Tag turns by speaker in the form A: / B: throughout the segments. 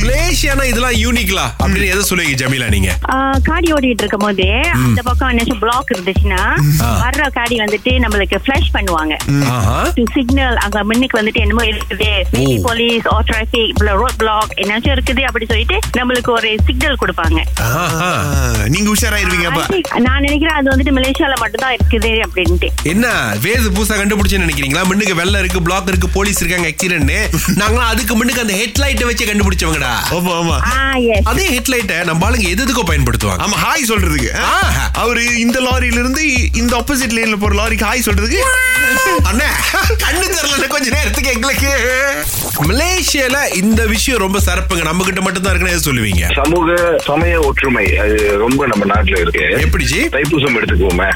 A: மலேசியானா இதெல்லாம் யூனிக்லா அப்படின்னு எதை சொல்லுவீங்க ஜமீலா நீங்க?
B: காடி ஓடிட்டு இருக்கும் போது அந்த பக்கம் என்ன பிளாக் இருந்துச்சுன்னா வர்ற காடி வந்துட்டு நம்மளுக்கு ஃபிளாஷ் பண்ணுவாங்க. சிக்னல் அங்க முன்னுக்கு வந்துட்டு என்னமோ இருக்குது. Police or traffic road block என்னாச்சும் இருக்குது அப்படி சொல்லிட்டு நம்மளுக்கு ஒரு சிக்னல் கொடுப்பாங்க.
C: நீங்க உஷாராயிருவீங்க
B: நான் நினைக்கிறேன் அது வந்துட்டு மலேசியால மட்டும் தான் இருக்குது அப்படின்ட்டு.
A: என்ன வேது பூசா கண்டுபிடிச்சு நினைக்கிறீங்களா? முன்னுக்கு வெள்ளம் இருக்கு பிளாக் இருக்கு போலீஸ் இருக்காங்க ஆக்சிடென்ட் நாங்களாம் அதுக்கு முன்னுக்கு அந்த ஹெட்லைட்டை வச்சு கண்டுபிடிச்சவங்கடா.
C: ஆமா. ஆமா
A: அதே ஹெட்லைட்டை நம்ம ஆளுங்க எது எதுக்கோ பயன்படுத்துவாங்க?
C: ஆமா ஹாய் சொல்றதுக்கு. அவரு இந்த லாரியில இருந்து இந்த ஆப்போசிட் லைன்ல போற லாரிக்கு ஹாய் சொல்றதுக்கு.
A: அண்ணே கண்ணு தெரியல கொஞ்ச நேரத்துக்கு எங்களுக்கு. மலேசியால இந்த விஷயம் ரொம்ப சிறப்புங்க. நம்ம கிட்ட மட்டும் தான் இருக்குன்னு எதை சொல்லுவீங்க?
D: சமூக சமய ஒற்றுமை அது ரொம்ப நம்ம நாட்டுல இருக்கு.
A: எப்படி ஜி?
D: தைப்பூசம் எடுத்துக்குவோமே.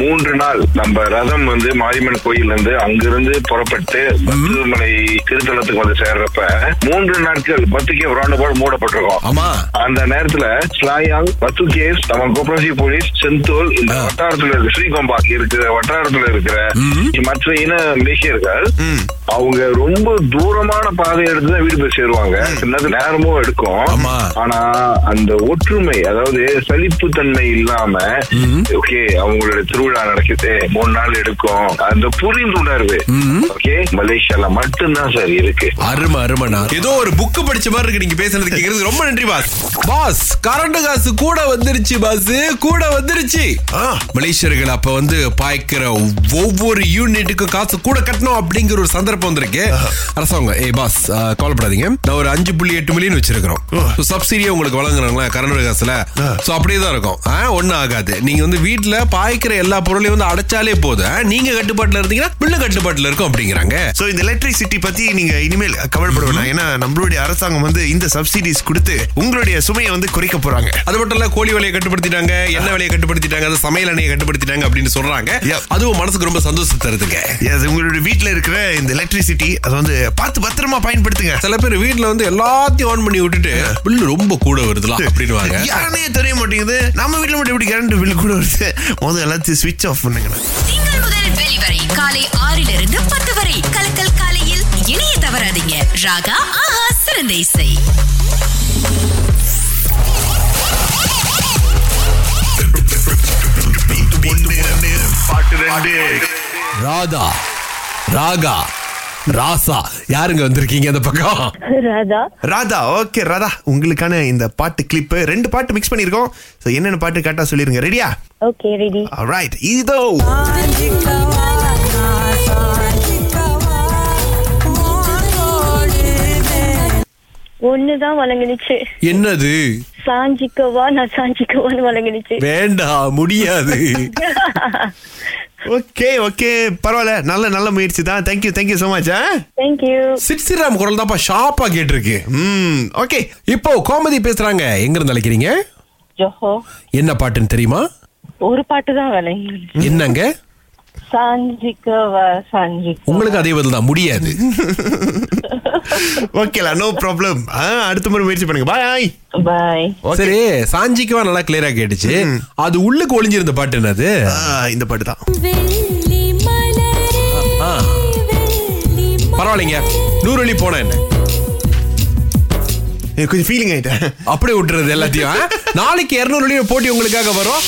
D: மூன்று நாள் நம்ம ரதம் வந்து மாரியம்மன் கோயில் இருந்து அங்கிருந்து புறப்பட்டு பத்துமலை திருத்தலத்துக்கு வந்து சேர்றப்ப மூன்று நாட்கள் பத்துக்கே ரவுண்ட் மூடப்பட்டிருக்கோம்.
A: ஆமா.
D: அந்த நேரத்துல ஸ்லாயாங் பத்து கேஸ் நம்ம கோபரேசிவ் போலீஸ் செந்தோல் இந்த வட்டாரத்துல இருக்க ஸ்ரீகம்பாக் இருக்கிற வட்டாரத்துல இருக்கிற மற்ற இன மலேசியர்கள் அவங்க ரொம்ப தூரமான பாதை எடுத்து தான் வீடு போய் சேருவாங்க. நேரமும் எடுக்கும். ஆனா அந்த ஒற்றுமை அதாவது சலிப்பு தன்மை இல்லாம ஓகே அவங்களோட திருவிழா நடக்குது. மூணு நாள் எடுக்கும். அந்த புரிந்துணர்வு ஓகே மலேசியால மட்டும்தான் சார் இருக்கு.
A: அருமை அருமைண்ணா ஏதோ ஒரு புக் படிச்ச மாதிரி இருக்கு நீங்க பேசுறது கேக்குறது ரொம்ப நன்றி பாஸ். பாஸ் கரண்ட் காசு கூட வந்துருச்சு பாஸ். கூட வந்துருச்சு. மலேசியர்கள் அப்ப வந்து பாய்க்கிற ஒவ்வொரு யூனிட்டுக்கும் காசு கூட கட்டணும் அப்படிங்கிற ஒரு சந்தர்ப்பம் வந்திருக்கு. அரசாங்கம் ஏ பாஸ் கவலைப்படாதீங்க. நான் ஒரு அஞ்சு புள்ளி எட்டு மில்லியன் வச்சிருக்கிறோம். சப்சிடியா உங்களுக்கு வழங்குறாங்களா கரண்ட் காசுல? சோ அப்படியே தான் இருக்கும். ஒண்ணும் ஆகாது. நீங்க வந்து வீட்டுல பாய்க்கிற எல்லா பொருளையும் வந்து அடைச்சாலே போதும். நீங்க கட்டுப்பாட்டுல இருந்தீங்கன்னா பிள்ளை கட்டுப்பாட்டுல இருக்கும் அப்படிங்கிறாங்க.
C: சோ இந்த எலக்ட்ரிசிட்டி பத்தி நீங்க இனிமேல் கவலைப்பட வேணாம். ஏன்னா நம்மளுடைய அரசாங்கம் வந்து இந்த சப்சிடிஸ் கொடுத்து உங்களுடைய சுமையை வந்து குறைக்க போறாங்க.
A: அது மட்டும் இல்ல கோழி விலையை கட்டுப்படுத்திட்டாங்க எண்ணெய் விலையை கட்டுப்படுத்திட்டாங்க அது சமையல் எண்ணெயை கட்டுப்படுத்திட்டாங்க அப்படின்னு சொல்றாங்க. அதுவும் மனசுக்கு ரொம்ப சந்தோஷம் தருதுங்க.
C: உங்களுடைய வீட்ல இருக்கிற இந்த எலக்ட்ரிசிட்டி அதை வந்து பார்த்து பத்திரமா பயன்படுத்துங்க.
A: சில பேர் வீட்ல வந்து எல்லாத்தையும் ஆன் பண்ணி விட்டுட்டு பில்லு ரொம்ப கூட வருதுலாம் அப்படின்னுவாங்க.
C: யாருனே தெரிய மாட்டேங்குது. நம்ம வீட்ல மட்டும் எப்படி கரண்ட் பில் கூட வருது? முதல்ல எல்லாத்தையும் ஸ்விட்ச் ஆஃப் பண்ணுங்க.
E: திங்கள் முதல் வெளிவரை காலை ஆறிலிருந்து பத்து வரை. கலக்கல் காலையில் இணைய தவறாதீங்க. ராகா ஆஹா சிறந்த இசை.
A: ராதா ராகா ராசா யாருங்க வந்திருக்கீங்க அந்த பக்கம்?
B: ராதா.
C: ராதா ஓகே ராதா. உங்களுக்கான இந்த பாட்டு கிளிப் ரெண்டு பாட்டு மிக்ஸ் பண்ணிருக்கோம் என்னென்ன பாட்டு கரெக்டா சொல்லிருங்க. ரெடியா
B: ஓகே ரெடி
C: ரைட் இதோ
B: ஒண்ணுதான் வழங்குனுச்சு.
A: என்னது?
B: சாஞ்சிக்கவா நான் சாஞ்சிக்கவான்னு வழங்குனுச்சு.
A: வேண்டாம் முடியாது.
C: Okay okay. பரவாயில்ல. நல்ல நல்ல முயற்சி தான். Thank you thank you so much
B: thank you
A: சிட்சிராம் குரல் தான்ப்பா ஷார்ப்பா கேட்டிருக்கு.
C: ம் ஓகே.
A: இப்போ கோமதி பேசுறாங்க. எங்க இருந்து அழைக்கிறீங்க?
B: ஜோஹோ.
A: என்ன பாட்டுன்னு தெரியுமா?
B: ஒரு பாட்டு தான் வழங்குனுச்சு
A: என்னங்க? உங்களுக்கு அதே பதில் தான் முடியாது.
C: ஓகேலா நோ ப்ராப்ளம் அடுத்த முறை முயற்சி பண்ணுங்க. பாய்
B: பாய்
A: சரி சாஞ்சிக்குவா நல்லா கிளியரா கேட்டுச்சு. அது உள்ளுக்கு ஒளிஞ்சிருந்த பாட்டு என்னது?
C: இந்த பாட்டு தான்.
A: ஆ. பரவாயில்லைங்க. நூறு வழி போன என்ன?
C: கொஞ்சம் ஃபீலிங் ஆயிட்டேன்.
A: அப்படியே விட்டுறது எல்லாத்தையும்? நாளைக்கு இருநூறு வழி போட்டி உங்களுக்காக வரும்.